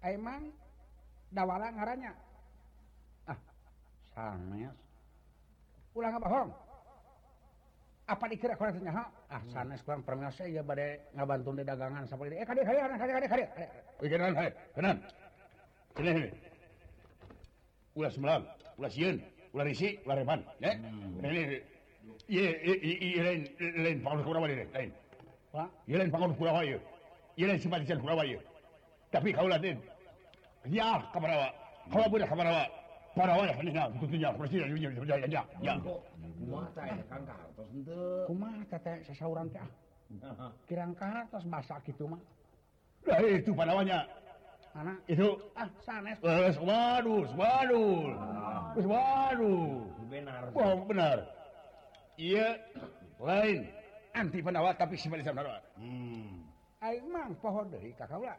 Emang dawala ngaranya ah sanes ulang apa hong apa dikira kurang tanya ah sanes kurang pernah saya ya bade ngabantu di dagangan sampai ini eh kadek kadek kadek kadek kadek kadek. kadek kadek kadek kadek ulah semalam ulah siun, ulah risi ulah reman, ya hmm. ini iya iya, iya, iya, iya, lain, lain, pangun kurawa lain, lain. Iya, lain pangun kurawa iya. Iya, lain simpatisan kurawa iya. tapi ah? atas itu itu itu ah, eh, ah. oh, Iya lain anti penawat tapi hmm. pohon dari Kakakula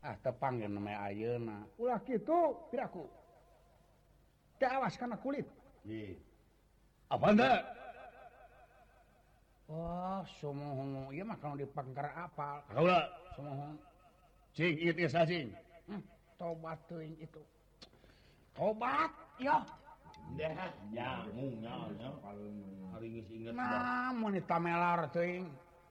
Ah, tepang namanyayeuna u ituku tewas karena kulit Oh dipangkar apa hmm, tobat itu tobat wanitalar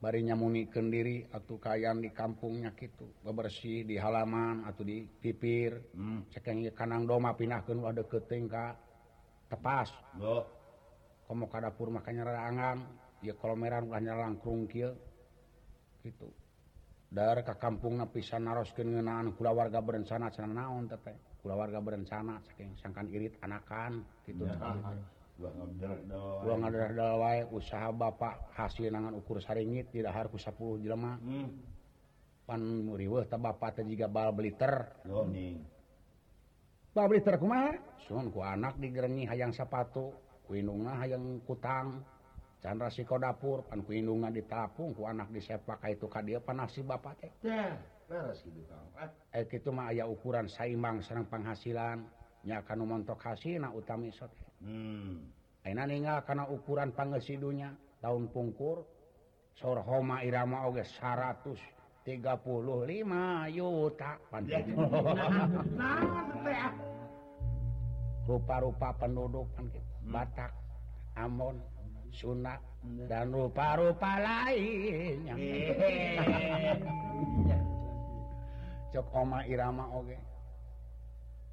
barinya muken diri atau kayak di kampungnya gitu ga bersih di halaman atau di pipir hmm. kanang doma pin ada ke tepas kadapur makanyam dia kalaumernyaungkil gitu Dar ke kampung ngepisan naroskenngenaan pula warga berencana sana naon tete pula warga berencana sak sangangkan irit anakan tidur wa usaha ba hasilangan ukur hariing ini tidak Harpus 10 Jelemah juga beliter anak oh, digerenyiang sappatu kundungungan yang Kutang Chandra Sikodapur pankuindungan ditapung ku anak dipak itu pansi ba itu ukuran Sambang sedang penghasilan untuk karena hmm. ukuran pangesidunya daun pungkur sohoma Irama Oge 13 y tak rupa-rupa penduduk mata hmm. amon sunnah dan rupa-rupa laink eh. Irama Oge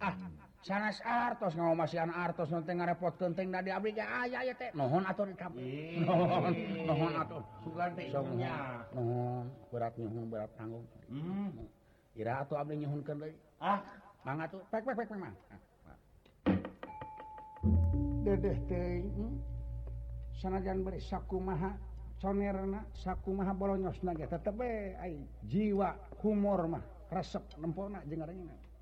Ah, os ngomo nanti repot penting mohonatur berat De sanariku mahaku maha jiwa humor mah reseppon jenger ini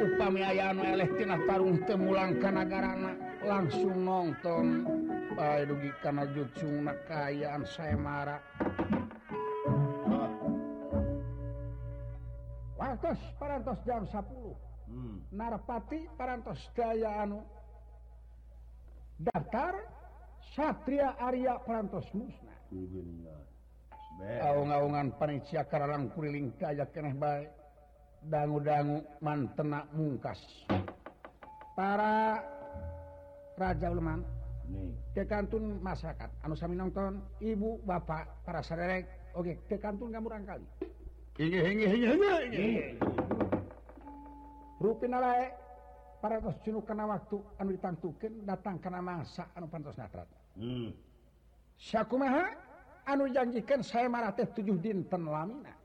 upunglanggara langsung nonton baik karenacu kayakan saya marahs jam 10 hmm. narapati pers daftar Satria Arya Prantos musnaungan pan karena kurililing kayak baik bangun-dangu mantenak mungkas para Raja Umanun masyarakat anu nonton ibu ba para saya Oke para karena waktu ditkin datang ke masa an anu janjikan saya marah teh 7 dinten laminat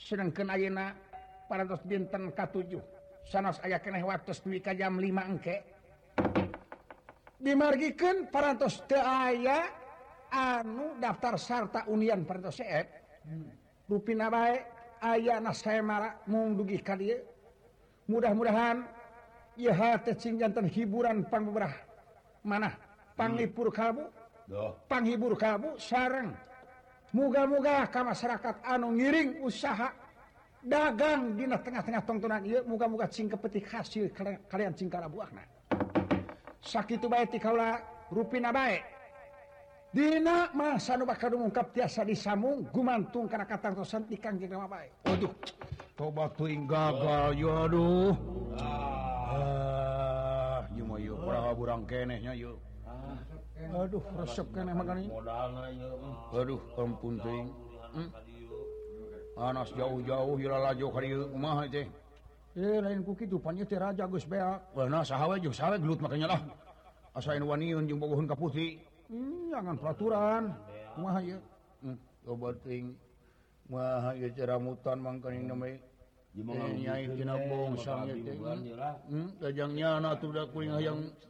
sedang kena enak para binang K7 sana saya kena waktu demiamlimakek diikan para aya anu daftar sarta union para ru aya mu kali mudah-mudahan jantan hiburan panrah mana panlipur kabu panghibur kamu sarang muga-mga Ka masyarakat anu ngiring usaha dagang di tengah-tengah tontonangagakat pet hasil kalian singkara buah sakit baik ru baik Di masa mengungkapasa di sambung gumantung karena katasannya yuk Wauh ah. resep Wauh hmm? Anas jauh-jauh makanya putih hmm, jangan peraturanutanjangnyaing yang sangat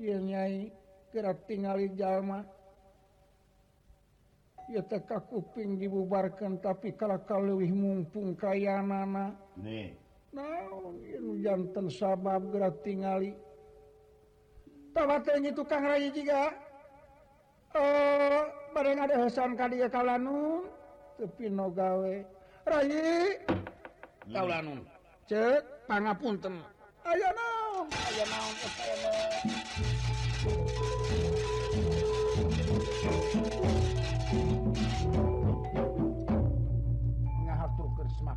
nyai gera tinggalilma Oh ya tekak kuping dibubarkan tapi kalau kalau mumpung kayaka mana nih yang tensabab gerak tinggali Hai ini tukang ra juga Oh eh, bareng ada Hasan tadi dia kal Nu tapipi nogawe Ray hmm. ce panpun tem Aayo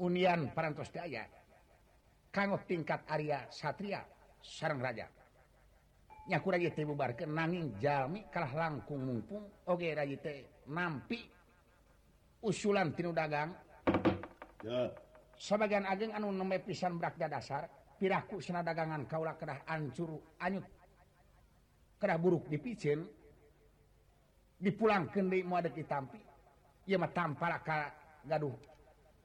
unionian per kalau tingkat Arya Satria Serang raja nami ka langkungmpung ma usulan tinur dagang sebagian ajeng anu pisan beratja dasar pirahku senadagangan kaulah keraancuru buruk dipicin dipullang ke ada di gaduh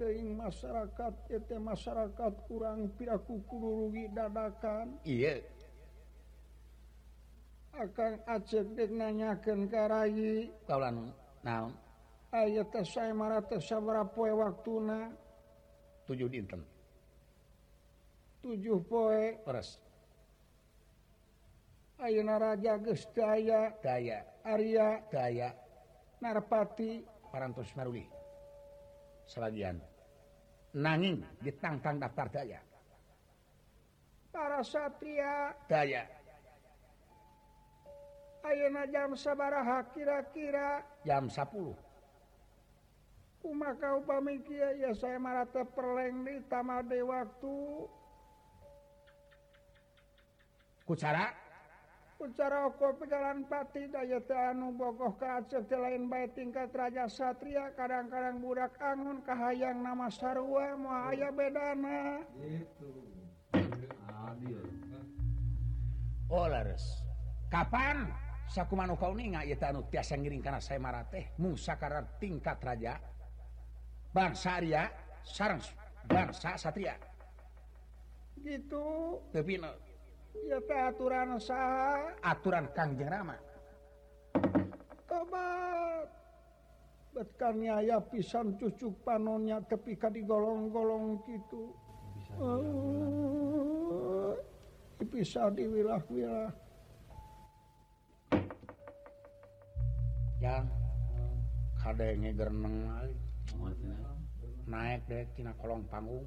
kein masyarakat masyarakat kurangpirakukulu rugi dadakan Hai akan Acjedek nanya keai 6 ayaaibrapoe waktu nah 7 dinten 7 poi Hai Auna raja gest day kayak Arya kayaknarpati parantonari pelahan nanging ditangkan daftar daya para Saia daya sabaraha kira-kira jam 10 sayaleng di waktu kucara Ucara aku pikiran pati daya anu bogoh ke Aceh lain baik tingkat raja satria kadang-kadang budak angun kahayang nama sarua mau ayah bedana itu adil oh lares kapan sakumanu kau nih nggak anu tiasa ngiring karena saya marate musa karena tingkat raja bangsa Arya sarang bangsa satria gitu tapi no aturan sah aturan kan jeramahnya ya pisan cucuk panonnya tapika digolong-golong gitu bisa di wil-wilah yang kanyaneng naik deh ki kolongpanggung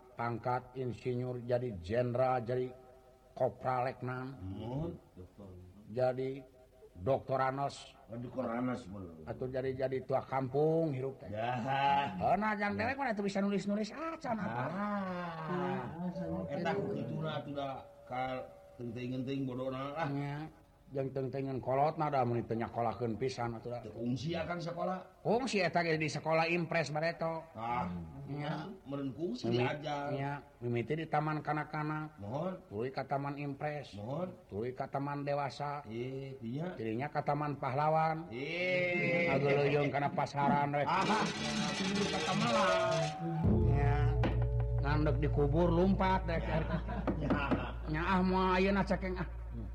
angka insinyur jadi Jendra jadi kopra Lenam jadi Do anossuh oh, jadi-ja tu kampung hirup oh, bisa nulis-lis ah, ah. penting-tingnya yangkolot nada menitnyakola pisansiakan sekolah fungsi tadi di sekolah impres mereka ah, hmm. mele di taman kanak-kana kataman impres tu kataman dewasa dirinya kataman pahlawan karena pasaran di kubur lumpmpa denya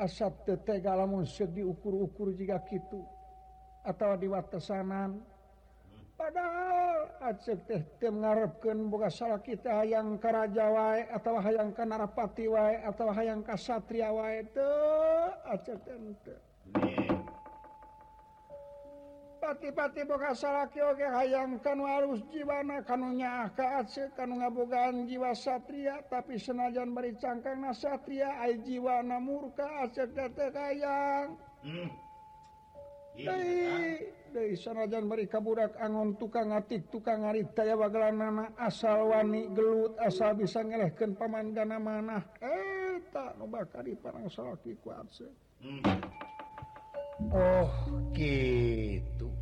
asaptetegala musud diukur-ukur jika gitu atau diwatessanan padahal Aceh tehtim ngarepkanbuka salah kita hayangkara Jawai atau hayangkan narapati wa atau hayngkaatriawa itu Aceh pati oke hay kan harus jiban kannya bukan jiwa Satria tapi senajan bericangkan nas Saria jiwana murkaangk hmm. anon tukangtik tukang ngarita ya asal Wanilut asal bisa ngelehkan pemanda nama eh, takngeba di para ku hmm. Oh gitu kan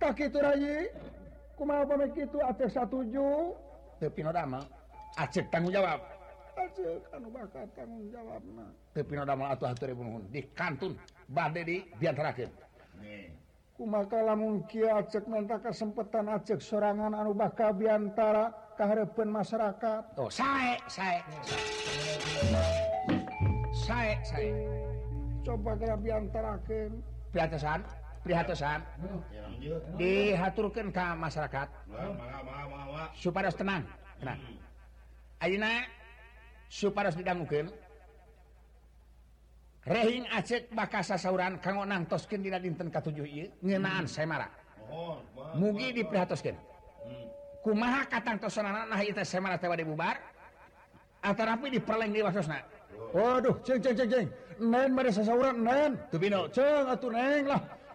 kaki turayi kumaha pamit itu aceh satuju tapi pino damel aceh tanggung jawab aceh anu bakat tanggung jawabna teu pino damel atuh hatur nuhun di kantun bade di terakhir kumaka lamun mungkin aceh minta kesempatan aceh sorangan anu bakal biantara keharapan masyarakat oh saya saya saya saya coba kira biantarakeun piantasan persan dihaturkan ke masyarakat tenangina mungkin Aceh bakalurannten hmm. hmm. di kumabu di loh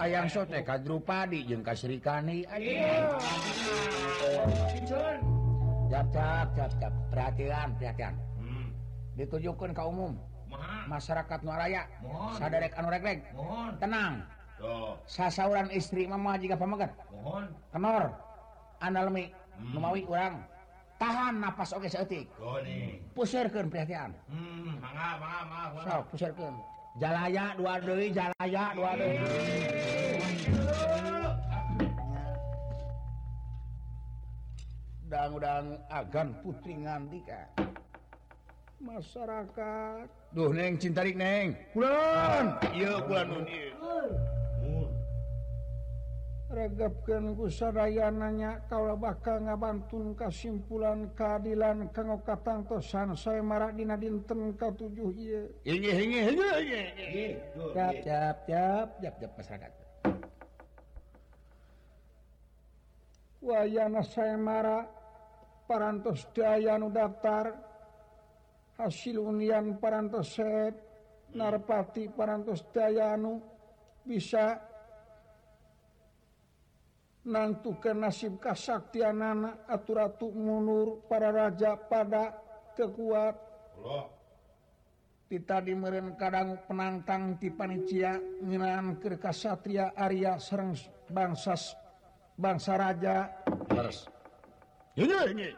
ayam sote Kadru padi jengka Syrikani perhatian-prihatian hmm. ditujukan kaum umum masyarakat luarraya sad tenang sasuran istri Mama jika pemo anami memawi hmm. orang tahan nafas Okepusirkan perhatian hmm, pun Jayak Jaang-mudaang agan putringan dika masyarakat du neng cintarik nenglon rayanya kalau bakal ngabanun kesimpulan keadilan kengkasan saya marah di Nadin tengka 7 way saya marah parasu datar hasil unian paraset hmm. narpati paras dayu bisa di nantukan nasib kasaktian anak ratu munur para raja pada kekuat di meren kadang penantang di panitia ngenaan ke kasatria Arya serang bangsa bangsa raja Harus. ini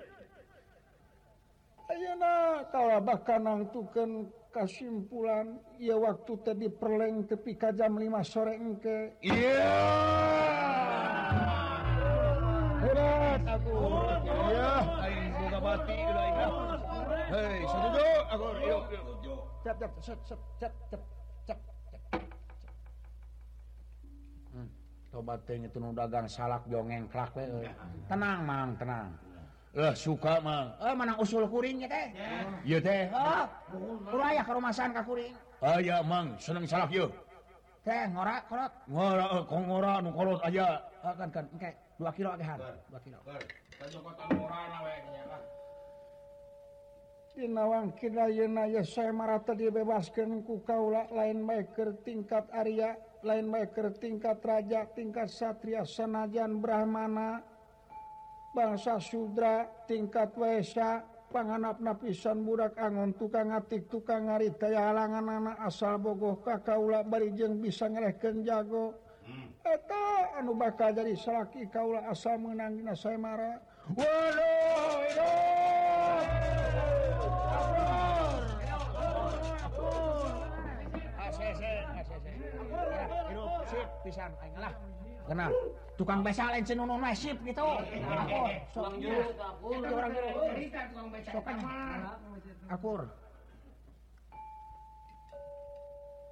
kalau bahkan nantukan kesimpulan ya waktu tadi perleng tepi kajam lima sore engke. Iya. Yeah. coba hmm, dagang salak dongengklak eh. tenang Ma tenang eh, suka Ma eh, usulnya teh aja akan kan rata dibebaskan kukaula lainmaker tingkat Arya lainmaker tingkat Raja tingkat Satria sananajan Brahmana bangsa Sudra tingkat waha panganap napisan budak anon tukang ngatik tukang ngarita ya halangan anak asal Boohh Kakakula bejeng bisa ngereh ke jago untuk ta Anubaa dari shaki Kalah asal menangin saya marah wa tukang gitukur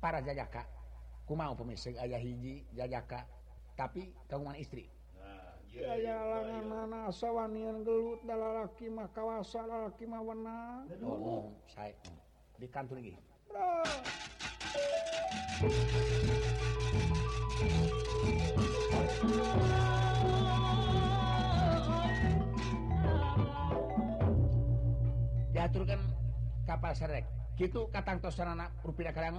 para jajaka ku mau pemirsa ayah hiji jajaka tapi kagungan istri nah, ya langan mana sawanian gelut laki mah kawasa laki mah wenang oh, oh saya di kantor lagi diaturkan kapal serek gitu katang tosan anak rupiah kalian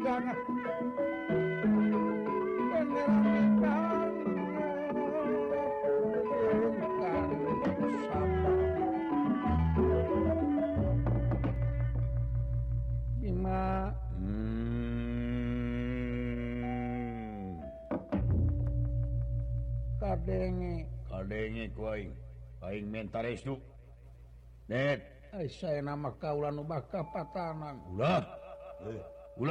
bangetma Hai ka ko paling De saya nama kaulanbak pat bul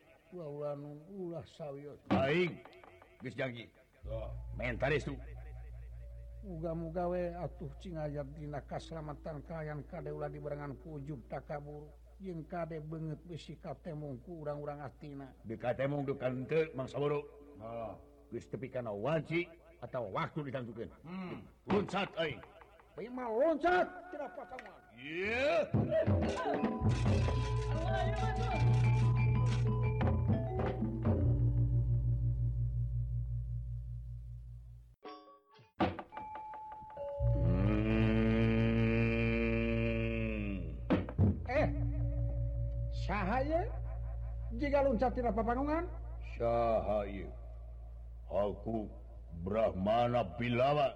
sawing mental mugawei atuh Cdina keselamatan Ka kadelah diberangan puju takbur yang kade banget besika temong kurang-orang Atinakanoro wajib atau waktu di hmm. mau jika loncati apa pandungan Sy aku Brahmana piat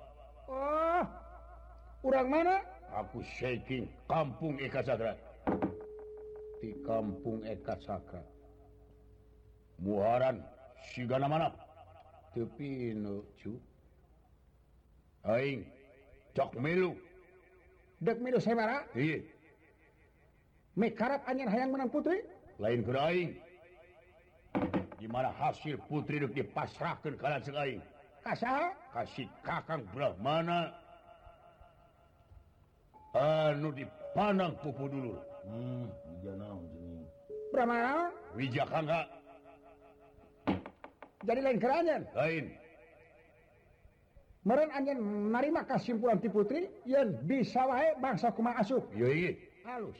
kurang oh, mana aku shaking Kaung Edra di kampung Eekaaka Hai Muaran Sugalamana Haiklu de sayarah karakter hay yang menang putri lain gimana hasil putri pas kasihkak Ad dipandang pupu dulu hmm, jadi lain lain menerima kasih pu putri yang bisa wa bangsa kuma masuk halus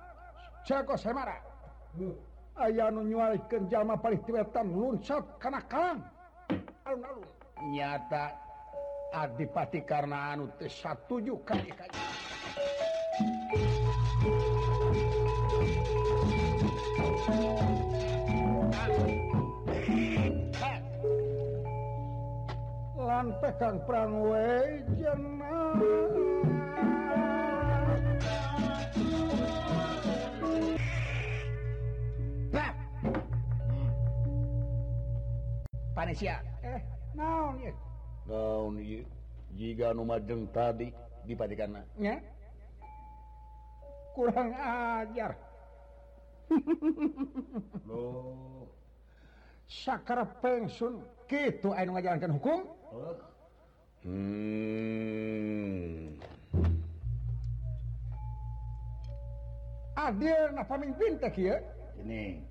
ayanyikanma palingkelihatan karenaakannyata Adipati karenas satuju lapegang perang Eh, tadi dipatikan Hai kurang ajar sakkraun kejakan hukum hmm. adir pinta ini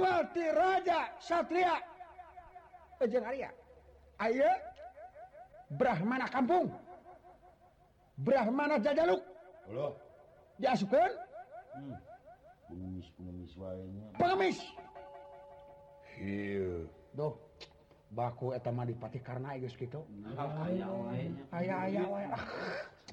watija Satria ayo Brahmana Kampung Brahmana jajalluk yasu hmm. baku dipati karena gitu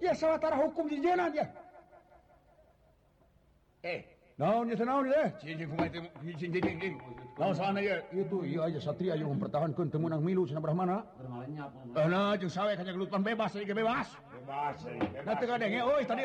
yatara hukum di eh, aja Hai eh daun itu Satria juga mempertahan ketem menang minus Brahm hanya utan bebas kebebas tadi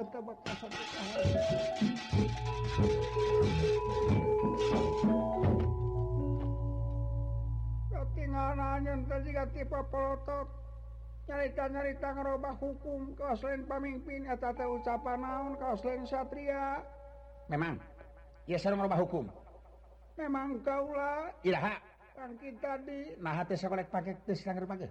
eta bakal nyarita-nyarita ngerubah hukum kaoslen pemimpin atau teh ucapan kau selain satria memang ya yes, sareng ngerubah hukum memang lah. ilaha kan kita di nah hati sekolek pakai tes ngerubah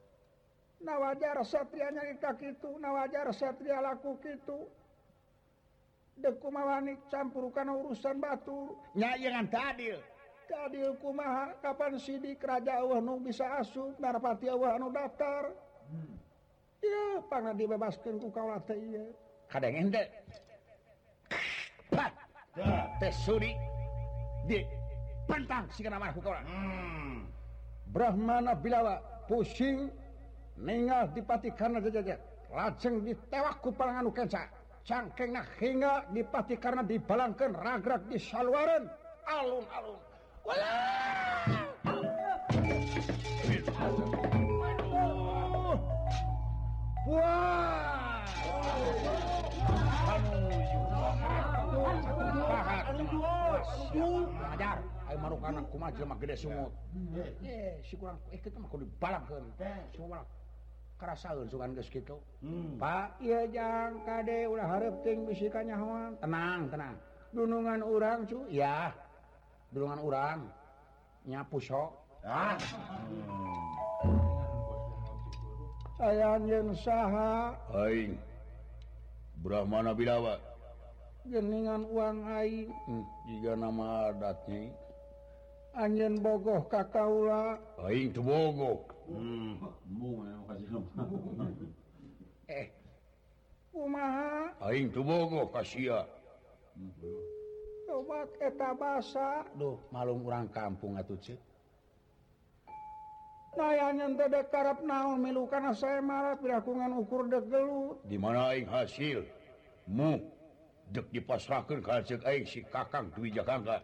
wajar satrianya kita itu nawajar Saria laku Hai dekumawannik campur karena urusan Batur nyayngan tadi tadikumaha Kapan Sidi keraja Allah Nu bisa asu napati Allahu daftar hmm. pan dibebaskan ku kalaukadang pantang hmm. Brahmana bilala pusing dipati karena lajeng di tewak ku pananganuca cankeng hingga dipati karena dibalangkan ragrat di salaran alum-allum di rasa gitu hmm. Pak ya jangan udah hating tenang tenang gunungan orang cu yaungan orang nyapu so ah. ah. saya an sahningan uang hmm, juga nama angin bogoh kakakula bogo eh Bogo kasih basa loh malung kurang kampung Hai taynya dadak karep naonmelluukan sayaetakungan ukur de di gimana hasil mu dipas kakang tuangga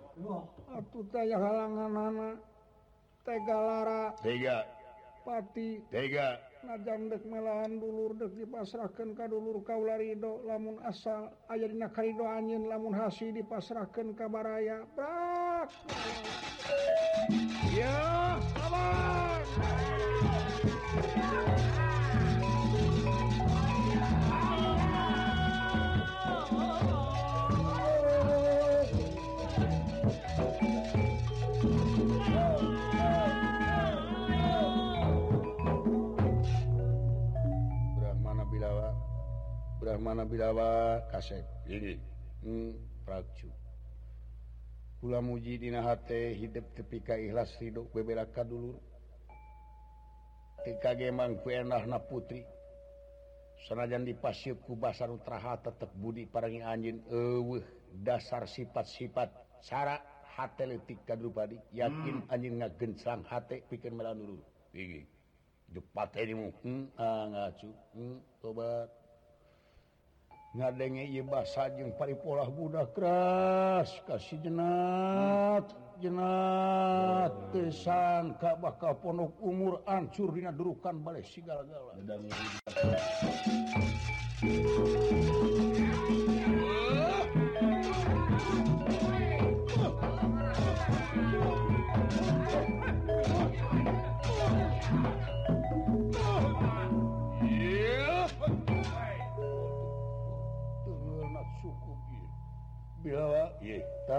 halangantega Lara Pattegajang dek Melahan dulur dek dipasrahkan ka duluur Ka laho lamun asal Adina karido anin lamun hasi dipasrahkan kabarraya Pra mana bilawa Hai hmm, pula muji di HP hidup ketika ikhlas hidup dulu Hai TKna putri sanajan di pasirku pasar Utrahapbudi parangi anj eh dasar sifat-sifat cara H ketika dubadi yakin hmm. anjing nggak genang H pikir me dulu cepat hmm, ah, ngacu cobaku ngadenngebasjing pari pola budak keras kasih jenak jeattessanngka hmm. bakal Pook umur ancur dina durukan balik segara-gala dan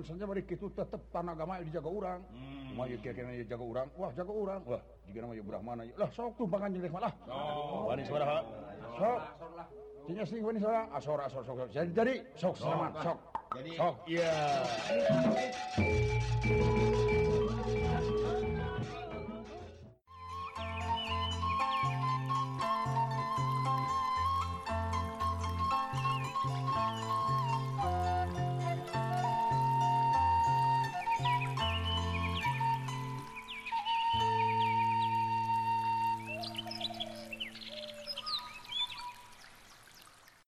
sajapan agama di jaga orang hmm. so oh. ah, ah, jadi